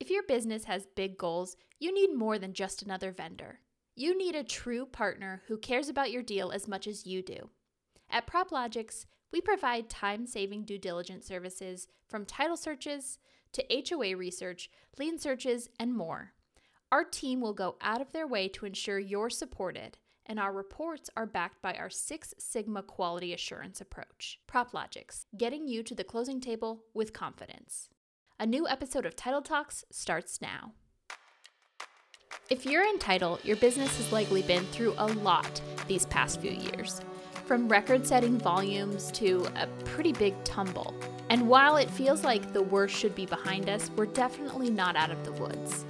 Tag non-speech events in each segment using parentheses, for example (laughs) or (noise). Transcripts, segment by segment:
If your business has big goals, you need more than just another vendor. You need a true partner who cares about your deal as much as you do. At PropLogix, we provide time saving due diligence services from title searches to HOA research, lien searches, and more. Our team will go out of their way to ensure you're supported, and our reports are backed by our Six Sigma quality assurance approach. PropLogix, getting you to the closing table with confidence. A new episode of Title Talks starts now. If you're in title, your business has likely been through a lot these past few years, from record setting volumes to a pretty big tumble. And while it feels like the worst should be behind us, we're definitely not out of the woods.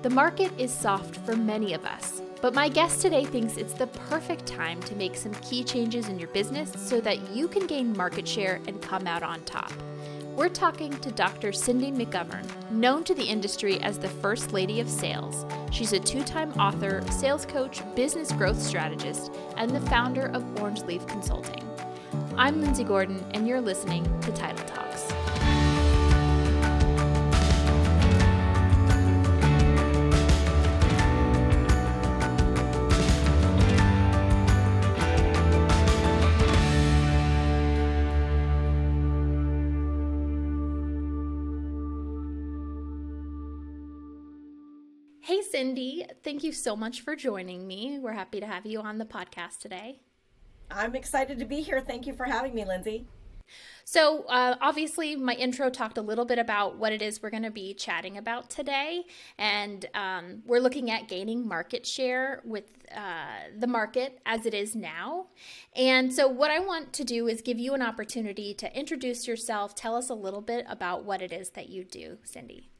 The market is soft for many of us, but my guest today thinks it's the perfect time to make some key changes in your business so that you can gain market share and come out on top. We're talking to Dr. Cindy McGovern, known to the industry as the First Lady of Sales. She's a two time author, sales coach, business growth strategist, and the founder of Orange Leaf Consulting. I'm Lindsay Gordon, and you're listening to Title Talks. Cindy, thank you so much for joining me. We're happy to have you on the podcast today. I'm excited to be here. Thank you for having me, Lindsay. So, uh, obviously, my intro talked a little bit about what it is we're going to be chatting about today. And um, we're looking at gaining market share with uh, the market as it is now. And so, what I want to do is give you an opportunity to introduce yourself, tell us a little bit about what it is that you do, Cindy.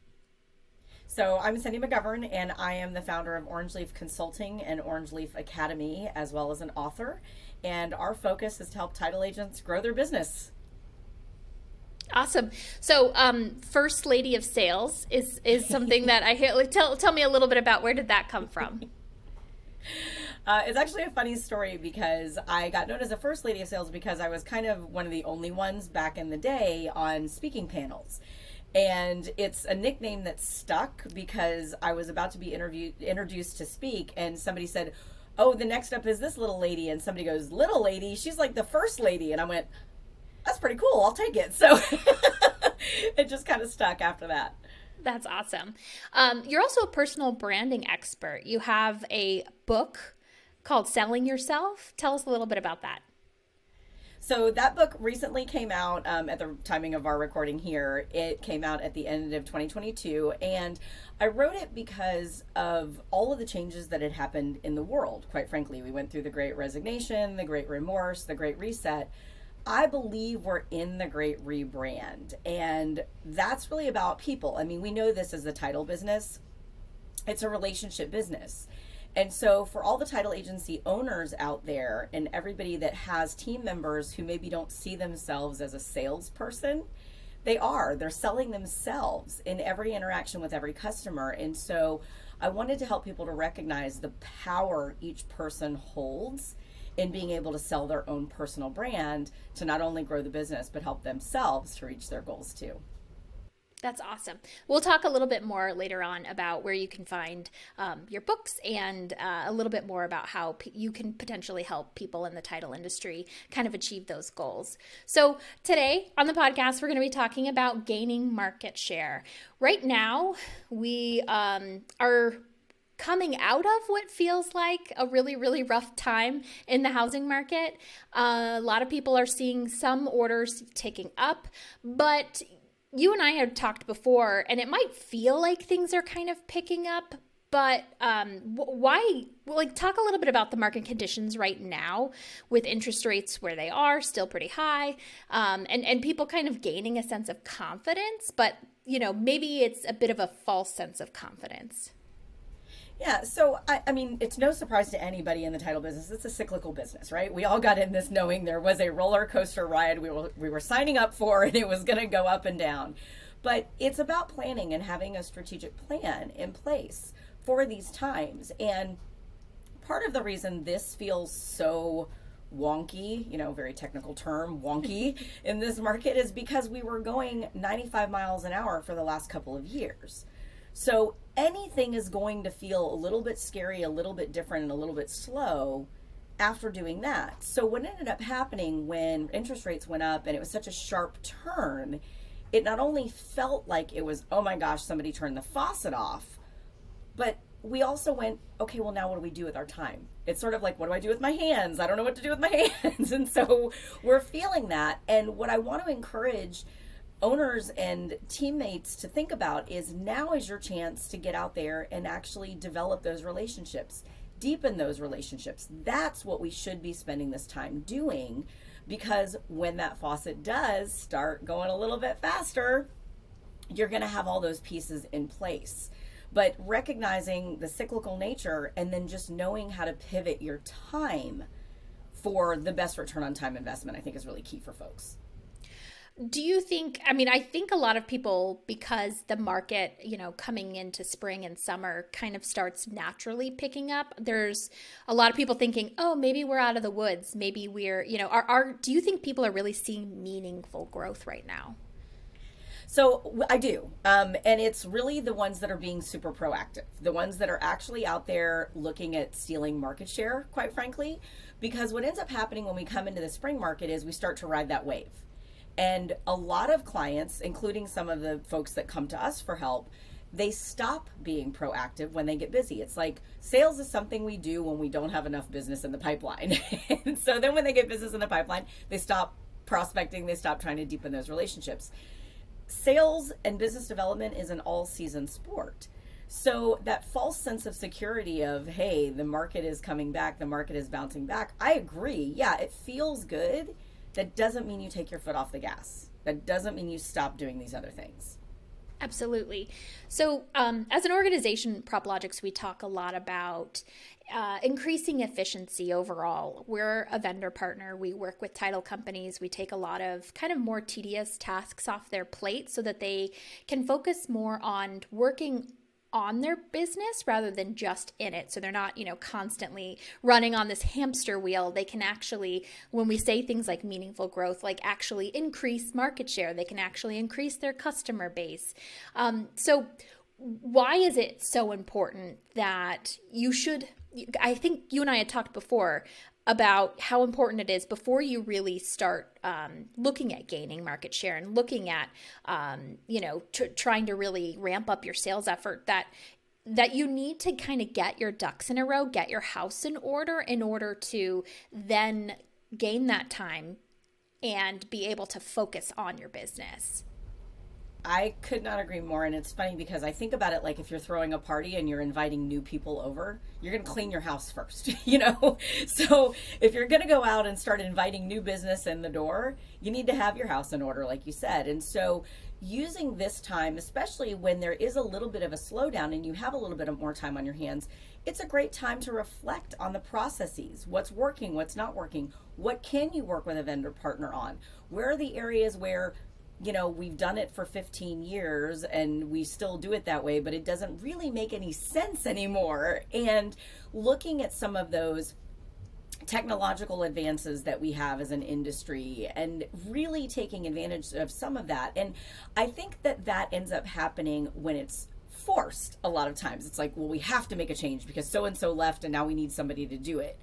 So, I'm Cindy McGovern, and I am the founder of Orange Leaf Consulting and Orange Leaf Academy, as well as an author. And our focus is to help title agents grow their business. Awesome. So, um, first lady of sales is is something that I hear. Like, tell tell me a little bit about where did that come from? (laughs) Uh, it's actually a funny story because I got known as a first lady of sales because I was kind of one of the only ones back in the day on speaking panels and it's a nickname that stuck because I was about to be interviewed introduced to speak and somebody said, "Oh, the next up is this little lady." And somebody goes, "Little lady? She's like the first lady." And I went, "That's pretty cool. I'll take it." So (laughs) it just kind of stuck after that. That's awesome. Um, you're also a personal branding expert. You have a book called Selling Yourself. Tell us a little bit about that. So that book recently came out um, at the timing of our recording here. It came out at the end of 2022, and I wrote it because of all of the changes that had happened in the world. Quite frankly, we went through the Great Resignation, the Great Remorse, the Great Reset. I believe we're in the great rebrand, and that's really about people. I mean, we know this as the title business, it's a relationship business. And so, for all the title agency owners out there and everybody that has team members who maybe don't see themselves as a salesperson, they are. They're selling themselves in every interaction with every customer. And so, I wanted to help people to recognize the power each person holds in being able to sell their own personal brand to not only grow the business, but help themselves to reach their goals too. That's awesome. We'll talk a little bit more later on about where you can find um, your books and uh, a little bit more about how p- you can potentially help people in the title industry kind of achieve those goals. So, today on the podcast, we're going to be talking about gaining market share. Right now, we um, are coming out of what feels like a really, really rough time in the housing market. Uh, a lot of people are seeing some orders ticking up, but you and I had talked before, and it might feel like things are kind of picking up, but um, why? Like, talk a little bit about the market conditions right now with interest rates where they are, still pretty high, um, and and people kind of gaining a sense of confidence, but you know maybe it's a bit of a false sense of confidence. Yeah, so I, I, mean, it's no surprise to anybody in the title business. It's a cyclical business, right? We all got in this knowing there was a roller coaster ride we were we were signing up for, and it was going to go up and down. But it's about planning and having a strategic plan in place for these times. And part of the reason this feels so wonky, you know, very technical term, wonky (laughs) in this market is because we were going 95 miles an hour for the last couple of years. So anything is going to feel a little bit scary, a little bit different, and a little bit slow after doing that. So what ended up happening when interest rates went up and it was such a sharp turn, it not only felt like it was, oh my gosh, somebody turned the faucet off, but we also went, okay, well, now what do we do with our time? It's sort of like, what do I do with my hands? I don't know what to do with my (laughs) hands. And so we're feeling that. And what I want to encourage owners and teammates to think about is now is your chance to get out there and actually develop those relationships, deepen those relationships. That's what we should be spending this time doing because when that faucet does start going a little bit faster, you're going to have all those pieces in place. But recognizing the cyclical nature and then just knowing how to pivot your time for the best return on time investment, I think is really key for folks. Do you think, I mean, I think a lot of people, because the market, you know, coming into spring and summer kind of starts naturally picking up, there's a lot of people thinking, oh, maybe we're out of the woods. Maybe we're, you know, are, are do you think people are really seeing meaningful growth right now? So I do. Um, and it's really the ones that are being super proactive, the ones that are actually out there looking at stealing market share, quite frankly. Because what ends up happening when we come into the spring market is we start to ride that wave. And a lot of clients, including some of the folks that come to us for help, they stop being proactive when they get busy. It's like sales is something we do when we don't have enough business in the pipeline. (laughs) and so then when they get business in the pipeline, they stop prospecting, they stop trying to deepen those relationships sales and business development is an all season sport. So that false sense of security of, hey, the market is coming back, the market is bouncing back. I agree. Yeah, it feels good. That doesn't mean you take your foot off the gas. That doesn't mean you stop doing these other things. Absolutely. So, um, as an organization, PropLogix, we talk a lot about uh, increasing efficiency overall. We're a vendor partner. We work with title companies. We take a lot of kind of more tedious tasks off their plate so that they can focus more on working on their business rather than just in it. So they're not, you know, constantly running on this hamster wheel. They can actually, when we say things like meaningful growth, like actually increase market share, they can actually increase their customer base. Um, so, why is it so important that you should I think you and I had talked before about how important it is before you really start um, looking at gaining market share and looking at um, you know t- trying to really ramp up your sales effort that that you need to kind of get your ducks in a row get your house in order in order to then gain that time and be able to focus on your business I could not agree more. And it's funny because I think about it like if you're throwing a party and you're inviting new people over, you're going to clean your house first, (laughs) you know? So if you're going to go out and start inviting new business in the door, you need to have your house in order, like you said. And so using this time, especially when there is a little bit of a slowdown and you have a little bit of more time on your hands, it's a great time to reflect on the processes what's working, what's not working, what can you work with a vendor partner on, where are the areas where you know, we've done it for 15 years and we still do it that way, but it doesn't really make any sense anymore. And looking at some of those technological advances that we have as an industry and really taking advantage of some of that. And I think that that ends up happening when it's forced a lot of times. It's like, well, we have to make a change because so and so left and now we need somebody to do it.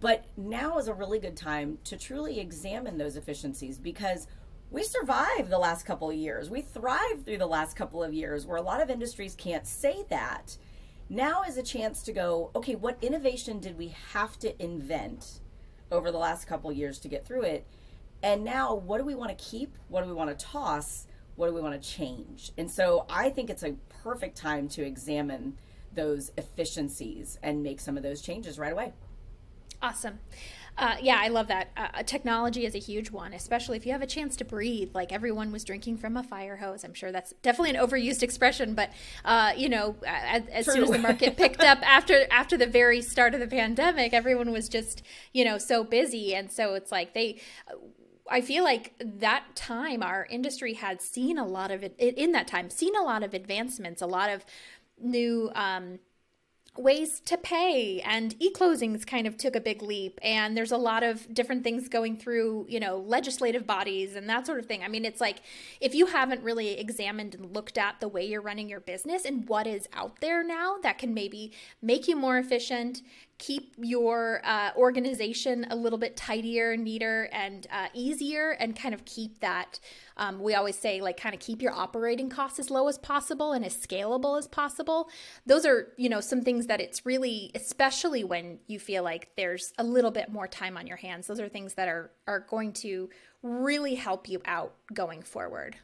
But now is a really good time to truly examine those efficiencies because we survived the last couple of years. We thrived through the last couple of years where a lot of industries can't say that. Now is a chance to go, okay, what innovation did we have to invent over the last couple of years to get through it? And now what do we want to keep? What do we want to toss? What do we want to change? And so I think it's a perfect time to examine those efficiencies and make some of those changes right away. Awesome. Uh, yeah, I love that. Uh, uh, technology is a huge one, especially if you have a chance to breathe. Like everyone was drinking from a fire hose. I'm sure that's definitely an overused expression, but uh, you know, as, as soon as the market picked up (laughs) after after the very start of the pandemic, everyone was just you know so busy, and so it's like they. I feel like that time our industry had seen a lot of it in that time, seen a lot of advancements, a lot of new. Um, ways to pay and e-closings kind of took a big leap and there's a lot of different things going through you know legislative bodies and that sort of thing. I mean it's like if you haven't really examined and looked at the way you're running your business and what is out there now that can maybe make you more efficient keep your uh, organization a little bit tidier, neater, and uh, easier, and kind of keep that. Um, we always say, like, kind of keep your operating costs as low as possible and as scalable as possible. Those are, you know, some things that it's really, especially when you feel like there's a little bit more time on your hands. Those are things that are are going to really help you out going forward.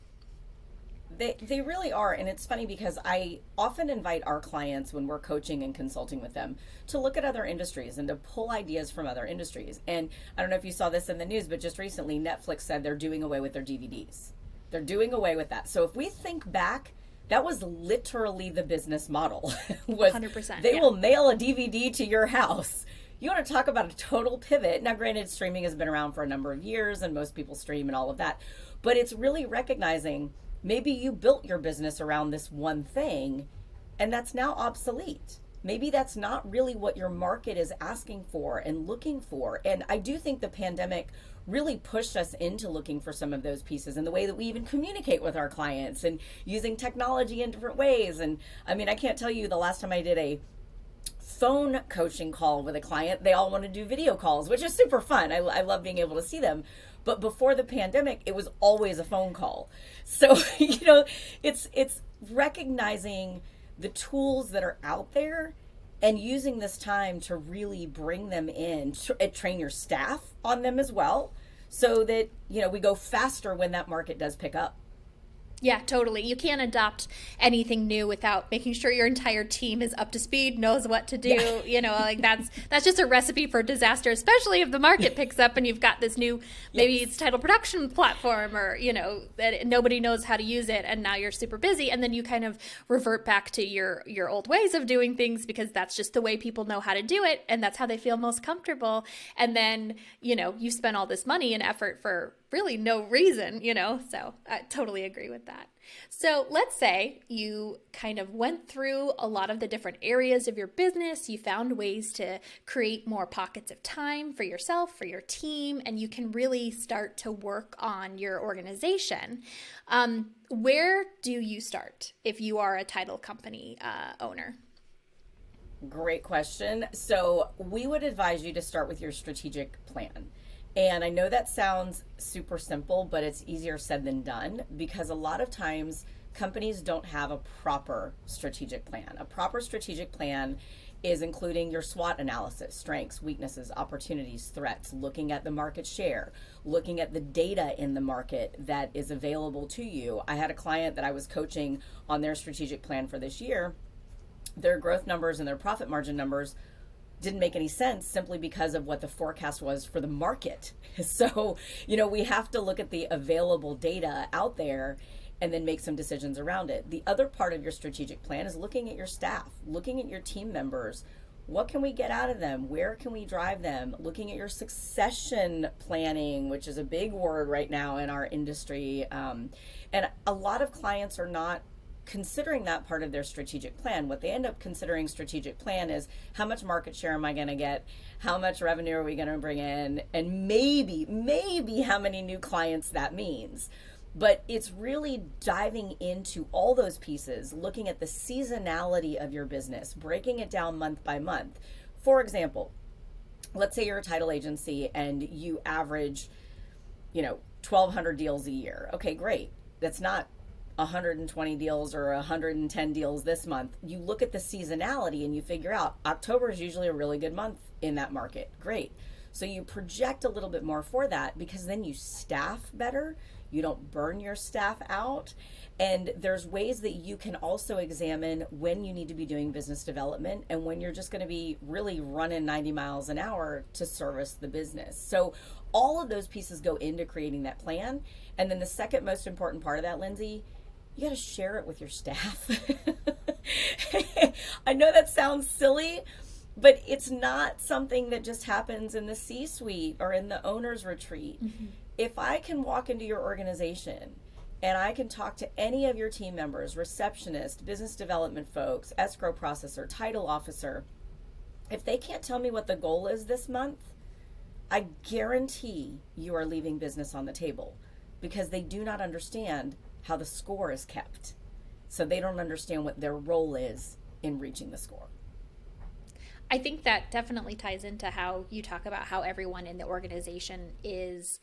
They, they really are. And it's funny because I often invite our clients when we're coaching and consulting with them to look at other industries and to pull ideas from other industries. And I don't know if you saw this in the news, but just recently Netflix said they're doing away with their DVDs. They're doing away with that. So if we think back, that was literally the business model. (laughs) was 100%. They yeah. will mail a DVD to your house. You want to talk about a total pivot. Now, granted, streaming has been around for a number of years and most people stream and all of that, but it's really recognizing Maybe you built your business around this one thing and that's now obsolete. Maybe that's not really what your market is asking for and looking for. And I do think the pandemic really pushed us into looking for some of those pieces and the way that we even communicate with our clients and using technology in different ways. And I mean, I can't tell you the last time I did a phone coaching call with a client, they all want to do video calls, which is super fun. I, I love being able to see them. But before the pandemic, it was always a phone call. So, (laughs) you know, it's it's recognizing the tools that are out there and using this time to really bring them in, tra- train your staff on them as well so that, you know, we go faster when that market does pick up. Yeah, totally. You can't adopt anything new without making sure your entire team is up to speed, knows what to do. Yeah. (laughs) You know, like that's that's just a recipe for disaster, especially if the market picks up and you've got this new maybe yes. it's title production platform or, you know, that nobody knows how to use it and now you're super busy and then you kind of revert back to your your old ways of doing things because that's just the way people know how to do it and that's how they feel most comfortable. And then, you know, you spend all this money and effort for really no reason, you know? So I totally agree with that. So let's say you kind of went through a lot of the different areas of your business, you found ways to create more pockets of time for yourself, for your team, and you can really start to work on your organization. Um, where do you start if you are a title company uh, owner? Great question. So, we would advise you to start with your strategic plan. And I know that sounds super simple, but it's easier said than done because a lot of times companies don't have a proper strategic plan. A proper strategic plan is including your SWOT analysis, strengths, weaknesses, opportunities, threats, looking at the market share, looking at the data in the market that is available to you. I had a client that I was coaching on their strategic plan for this year. Their growth numbers and their profit margin numbers didn't make any sense simply because of what the forecast was for the market. (laughs) So, you know, we have to look at the available data out there and then make some decisions around it. The other part of your strategic plan is looking at your staff, looking at your team members. What can we get out of them? Where can we drive them? Looking at your succession planning, which is a big word right now in our industry. Um, and a lot of clients are not considering that part of their strategic plan. What they end up considering strategic plan is how much market share am I going to get? How much revenue are we going to bring in? And maybe, maybe how many new clients that means. But it's really diving into all those pieces, looking at the seasonality of your business, breaking it down month by month. For example, let's say you're a title agency and you average, you know, 1,200 deals a year. Okay, great. That's not 120 deals or 110 deals this month, you look at the seasonality and you figure out October is usually a really good month in that market. Great. So you project a little bit more for that because then you staff better. You don't burn your staff out. And there's ways that you can also examine when you need to be doing business development and when you're just going to be really running 90 miles an hour to service the business. So all of those pieces go into creating that plan. And then the second most important part of that, Lindsay, you got to share it with your staff. (laughs) I know that sounds silly, but it's not something that just happens in the C suite or in the owner's retreat. Mm-hmm. If I can walk into your organization and I can talk to any of your team members, receptionist, business development folks, escrow processor, title officer. If they can't tell me what the goal is this month, I guarantee you are leaving business on the table because they do not understand how the score is kept. So they don't understand what their role is in reaching the score. I think that definitely ties into how you talk about how everyone in the organization is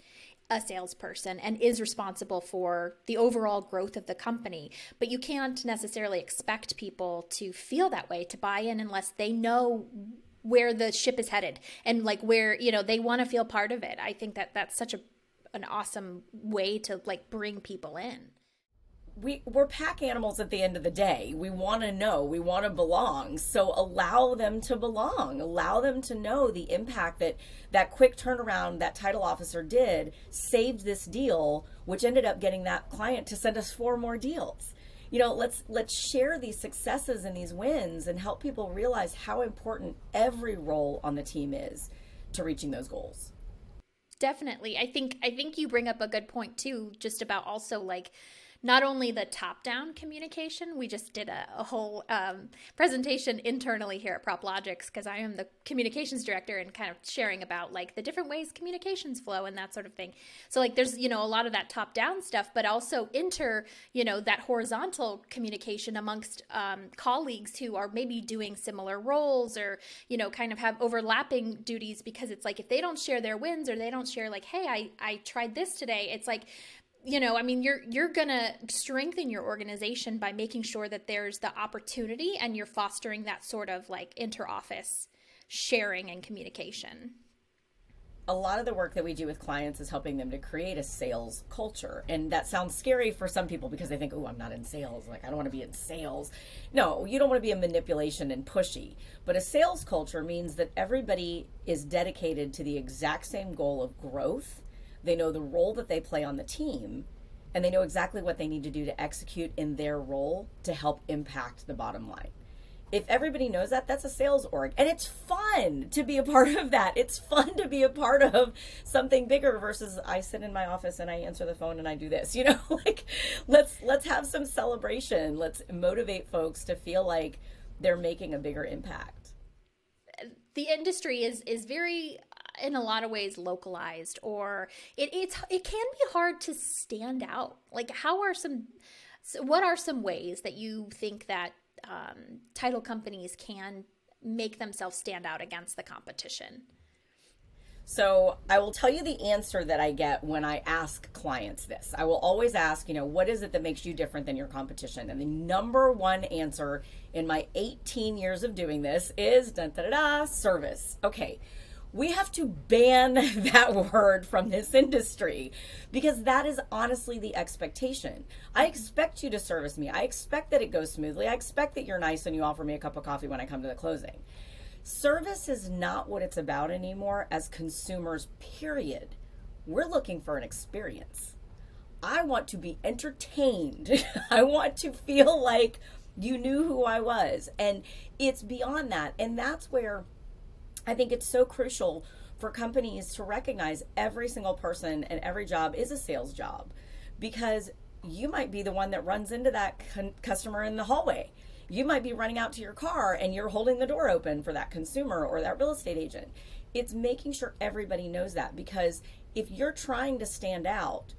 a salesperson and is responsible for the overall growth of the company. But you can't necessarily expect people to feel that way, to buy in, unless they know where the ship is headed and like where you know they want to feel part of it i think that that's such a an awesome way to like bring people in we we're pack animals at the end of the day. We want to know, we want to belong. So allow them to belong. Allow them to know the impact that that quick turnaround that title officer did saved this deal, which ended up getting that client to send us four more deals. You know, let's let's share these successes and these wins and help people realize how important every role on the team is to reaching those goals. Definitely. I think I think you bring up a good point too just about also like not only the top down communication, we just did a, a whole um, presentation internally here at PropLogix because I am the communications director and kind of sharing about like the different ways communications flow and that sort of thing. So, like, there's, you know, a lot of that top down stuff, but also inter, you know, that horizontal communication amongst um, colleagues who are maybe doing similar roles or, you know, kind of have overlapping duties because it's like if they don't share their wins or they don't share, like, hey, I, I tried this today, it's like, you know i mean you're you're going to strengthen your organization by making sure that there's the opportunity and you're fostering that sort of like inter-office sharing and communication a lot of the work that we do with clients is helping them to create a sales culture. And that sounds scary for some people because they think, oh, I'm not in sales. Like, I don't want to be in sales. No, you don't want to be in manipulation and pushy. But a sales culture means that everybody is dedicated to the exact same goal of growth they know the role that they play on the team, and they know exactly what they need to do to execute in their role to help impact the bottom line. If everybody knows that, that's a sales org. And it's fun to be a part of that. It's fun to be a part of something bigger versus I sit in my office and I answer the phone and I do this. (laughs) You know, like let's let's have some celebration. Let's motivate folks to feel like they're making a bigger impact. The industry is is very in a lot of ways localized or it, it's it can be hard to stand out like how are some what are some ways that you think that um, title companies can make themselves stand out against the competition so I will tell you the answer that I get when I ask clients this. I will always ask, you know, what is it that makes you different than your competition? And the number one answer in my 18 years of doing this is da da da service. Okay we have to ban (laughs) that word from this industry because that is honestly the expectation. I expect you to service me. I expect that it goes smoothly. I expect that you're nice and you offer me a cup of coffee when I come to the closing. Service is not what it's about anymore as consumers, period. We're looking for an experience. I want to be entertained. (laughs) I want to feel like you knew who I was. And it's beyond that. And that's where I think it's so crucial for companies to recognize every single person and every job is a sales job because you might be the one that runs into that con- customer in the hallway. You might be running out to your car and you're holding the door open for that consumer or that real estate agent. It's making sure everybody knows that because if you're trying to stand out,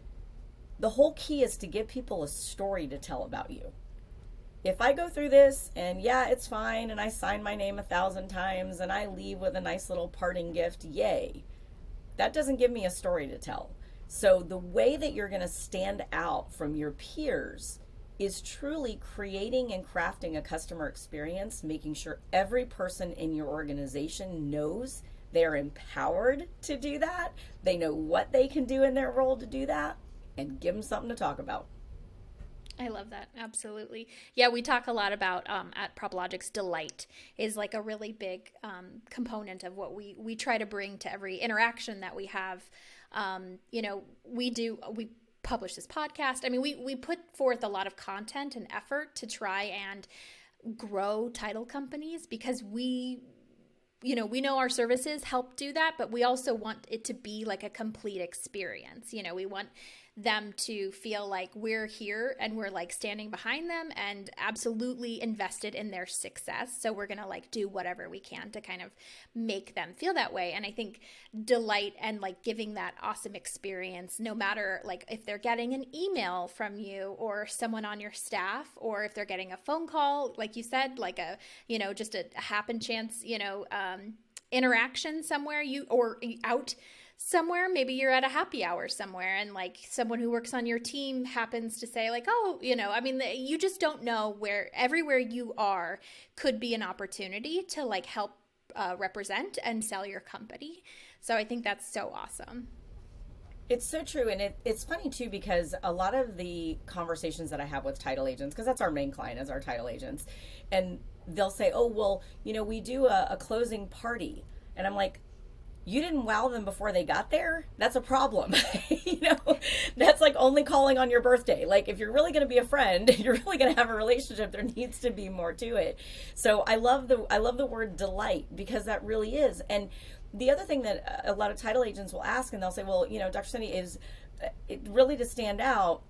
the whole key is to give people a story to tell about you if I go through this and yeah, it's fine, and I sign my name a thousand times and I leave with a nice little parting gift, yay, that doesn't give me a story to tell. So, the way that you're going to stand out from your peers is truly creating and crafting a customer experience, making sure every person in your organization knows they're empowered to do that, they know what they can do in their role to do that, and give them something to talk about. I love that. Absolutely. Yeah, we talk a lot about um, at PropLogix delight is like a really big um, component of what we we try to bring to every interaction that we have. Um, you know, we do we publish this podcast. I mean, we we put forth a lot of content and effort to try and grow title companies because we you know, we know our services help do that, but we also want it to be like a complete experience. You know, we want them to feel like we're here and we're like standing behind them and absolutely invested in their success. So we're going to like do whatever we can to kind of make them feel that way. And I think delight and like giving that awesome experience, no matter like if they're getting an email from you or someone on your staff, or if they're getting a phone call, like you said, like a, you know, just a, happen chance, you know, um, interaction somewhere you or out somewhere maybe you're at a happy hour somewhere and like someone who works on your team happens to say like oh you know i mean you just don't know where everywhere you are could be an opportunity to like help uh, represent and sell your company so i think that's so awesome it's so true. And it, it's funny too, because a lot of the conversations that I have with title agents, because that's our main client is our title agents, and they'll say, oh, well, you know, we do a, a closing party. And I'm like, you didn't wow them before they got there? That's a problem. (laughs) You know that's like only calling on your birthday. Like if you're really going to be a friend (laughs) you're really going to have a relationship there needs to be more to it. So i love the i love the word delight because that really is. And the other thing that a lot of title agents will ask and they'll say well you know dr cindy is uh, it really to stand out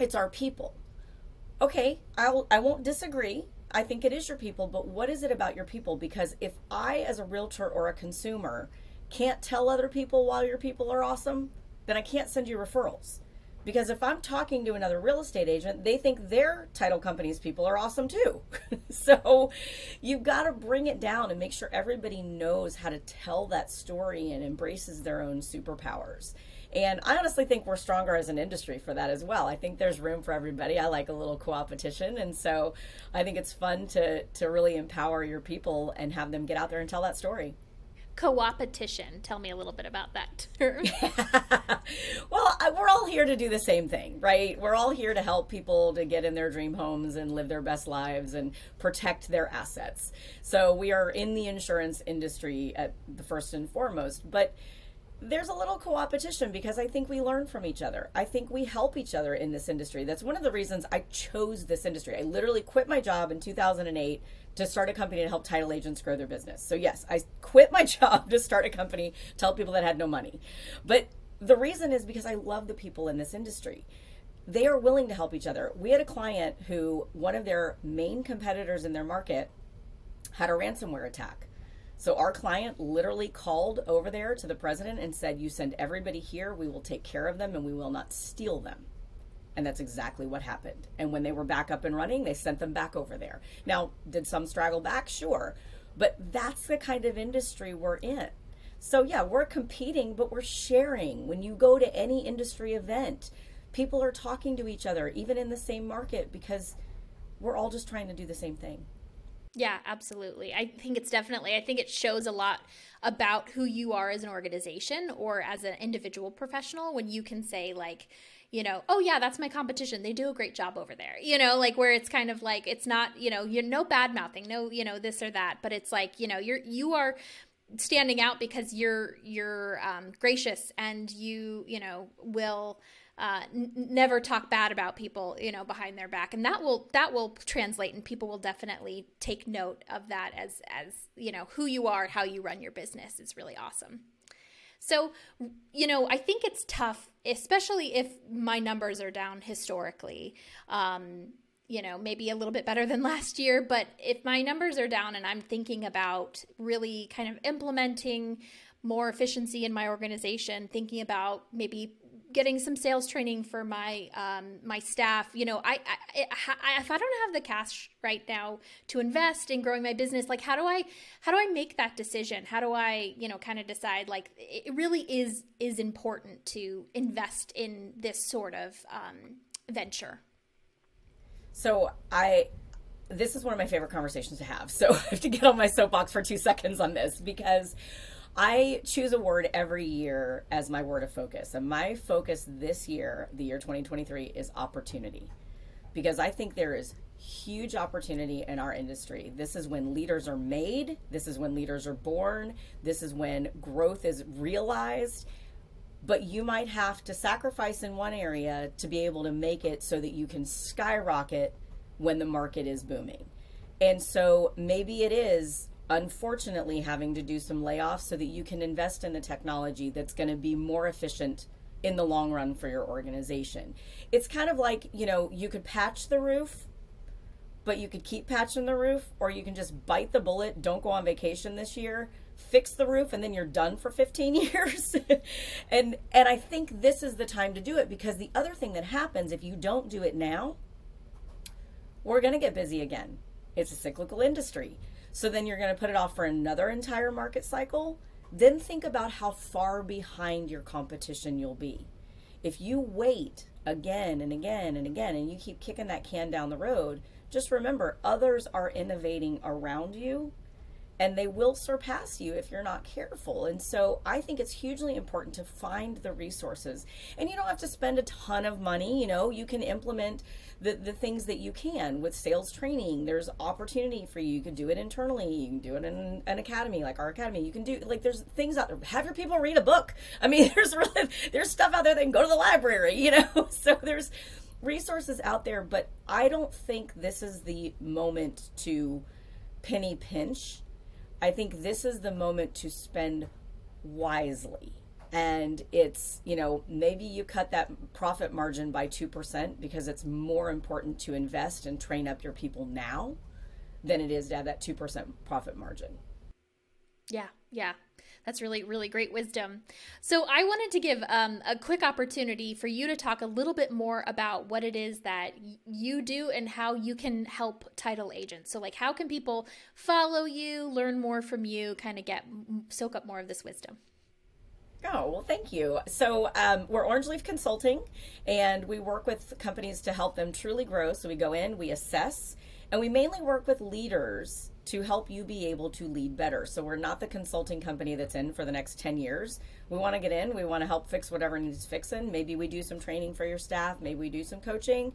it's our people. Okay i'll i won't disagree. I think it is your people, but what is it about your people? Because if I, as a realtor or a consumer, can't tell other people why your people are awesome, then I can't send you referrals. Because if I'm talking to another real estate agent, they think their title company's people are awesome too. (laughs) so you've got to bring it down and make sure everybody knows how to tell that story and embraces their own superpowers. And I honestly think we're stronger as an industry for that as well. I think there's room for everybody. I like a little co-opetition. And so I think it's fun to, to really empower your people and have them get out there and tell that story co-opetition tell me a little bit about that term (laughs) well we're all here to do the same thing right we're all here to help people to get in their dream homes and live their best lives and protect their assets so we are in the insurance industry at the first and foremost but there's a little co-opetition because I think we learn from each other. I think we help each other in this industry. That's one of the reasons I chose this industry. I literally quit my job in 2008 to start a company to help title agents grow their business. So yes, I quit my (laughs) job to start a company to help people that had no money. But the reason is because I love the people in this industry. They are willing to help each other. We had a client who one of their main competitors in their market had a ransomware attack so our client literally called over there to the president and said, You send everybody here, we will take care of them and we will not steal them. And that's exactly what happened. And when they were back up and running, they sent them back over there. Now, did some straggle back? Sure. But that's the kind of industry we're in. So, yeah, we're competing, but we're sharing. When you go to any industry event, people are talking to each other, even in the same market, because we're all just trying to do the same thing. Yeah, absolutely. I think it's definitely, I think it shows a lot about who you are as an organization or as an individual professional when you can say, like, you know, oh yeah, that's my competition. They do a great job over there. You know, like where it's kind of like it's not, you know, you're no bad mouthing, no, you know, this or that, but it's like, you know, you're you are standing out because you're you're um, gracious and you, you know, will uh, n- never talk bad about people, you know, behind their back, and that will that will translate, and people will definitely take note of that as as you know who you are, how you run your business is really awesome. So, you know, I think it's tough, especially if my numbers are down historically. Um, you know, maybe a little bit better than (laughs) last year, but if my numbers are down and I'm thinking about really kind of implementing more efficiency in my organization, thinking about maybe getting some sales training for my um, my staff. You know, I, I, I, if I don't have the cash right now to invest in growing my business, like how do I how do I make that decision? How do I you know kind of decide like it really is is important to invest in this sort of um, venture. So I this is one of my favorite conversations to have. So (laughs) I have to get on my soapbox for two seconds on this because I choose a word every year as my word of focus. And my focus this year, the year 2023, is opportunity. Because I think there is huge opportunity in our industry. This is when leaders are made, this is when leaders are born, this is when growth is realized. But you might have to sacrifice in one area to be able to make it so that you can skyrocket when the market is booming. And so maybe it is unfortunately having to do some layoffs so that you can invest in the technology that's going to be more efficient in the long run for your organization. It's kind of like, you know, you could patch the roof, but you could keep patching the roof, or you can just bite the bullet, don't go on vacation this year, fix the roof, and then you're done for 15 (laughs) years. and and I think this is the time to do it because the other thing that happens if you don't do it now, we're gonna get busy again. It's a cyclical industry. So then you're gonna put it off for another entire market cycle then think about how far behind your competition you'll be. If you wait again and again and again and you keep kicking that can down the road, just remember others are innovating around you and they will surpass you if you're not careful. And so I think it's hugely important to find the resources. And you don't have to spend a ton of money, you know, you can implement the, the things that you can with sales training. There's opportunity for you. You can do it internally. You can do it in an academy like our academy. You can do like there's things out there. Have your people read a book. I mean, (laughs) there's really there's stuff out there that can go to the library, (laughs) you know. So there's resources out there, but I don't think this is the moment to penny pinch. I think this is the moment to spend wisely. And it's you know maybe you cut that profit margin by 2% because it's more important to invest and train up your people now than it is to have that 2% profit margin. Yeah yeah that's really really great wisdom so i wanted to give um, a quick opportunity for you to talk a little bit more about what it is that you do and how you can help title agents so like how can people follow you learn more from you kind of get soak up more of this wisdom Oh, well, thank you. So, um, we're Orange Leaf Consulting, and we work with companies to help them truly grow. So, we go in, we assess, and we mainly work with leaders to help you be able to lead better. So, we're not the consulting company that's in for the next 10 years. We want to get in, we want to help fix whatever needs fixing. Maybe we do some training for your staff, maybe we do some coaching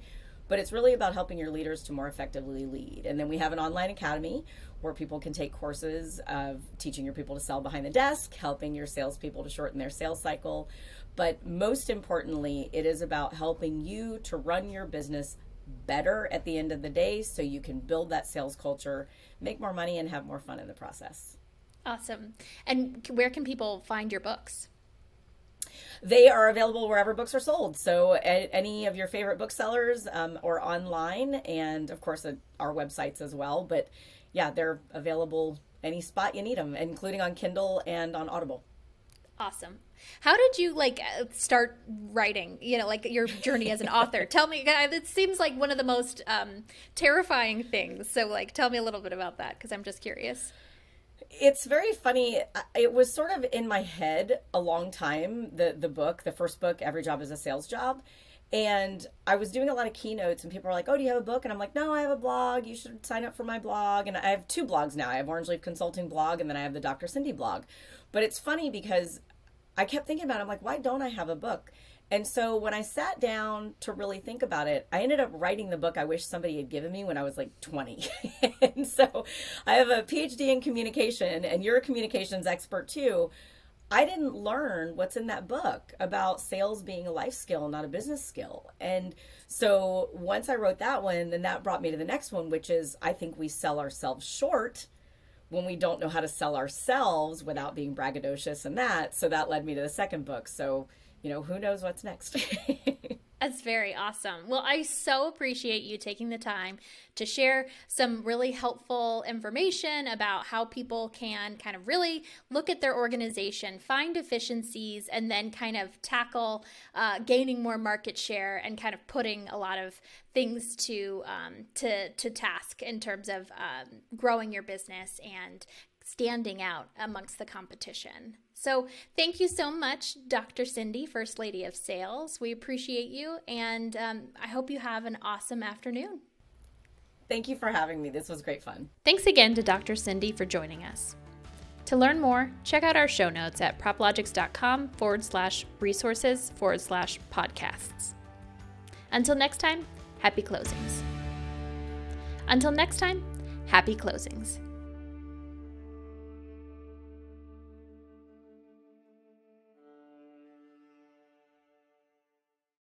but it's really about helping your leaders to more effectively lead. And then we have an online academy where people can take courses of teaching your people to sell behind the desk, helping your salespeople to shorten their sales cycle. But most importantly, it is about helping you to run your business better at the end of the day so you can build that sales culture, make more money, and have more fun in the process. Awesome. And where can people find your books? They are available wherever books are sold. So, any of your favorite booksellers um, or online, and of course, our websites as well. But yeah, they're available any spot you need them, including on Kindle and on Audible. Awesome. How did you like uh, start writing? You know, like your journey as an author. (laughs) tell me. It seems like one of the most um, terrifying things. So, like, tell me a little bit about that because I'm just curious. It's very funny. It was sort of in my head a long time. The the book, the first book, Every Job is a Sales Job, and I was doing a lot of keynotes, and people were like, "Oh, do you have a book?" And I'm like, "No, I have a blog. You should sign up for my blog." And I have two blogs now. I have Orange Leaf Consulting blog, and then I have the Dr. Cindy blog. But it's funny because I kept thinking about. It. I'm like, why don't I have a book? And so when I sat down to really think about it, I ended up writing the book I wish somebody had given me when I was like 20. (laughs) and so I have a PhD in communication, and you're a communications expert too. I didn't learn what's in that book about sales being a life skill, not a business skill. And so once I wrote that one, then that brought me to the next one, which is I think we sell ourselves short when we don't know how to sell ourselves without being braggadocious and that. So that led me to the second book. So, you know, who knows what's next? (laughs) That's very awesome. Well, I so appreciate you taking the time to share some really helpful information about how people can kind of really look at their organization, find efficiencies, and then kind of tackle uh, gaining more market share and kind of putting a lot of things to um, to to task in terms of um, growing your business and standing out amongst the competition. So, thank you so much, Dr. Cindy, First Lady of Sales. We appreciate you, and um, I hope you have an awesome afternoon. Thank you for having me. This was great fun. Thanks again to Dr. Cindy for joining us. To learn more, check out our show notes at proplogix.com forward slash resources forward slash podcasts. Until next time, happy closings. Until next time, happy closings.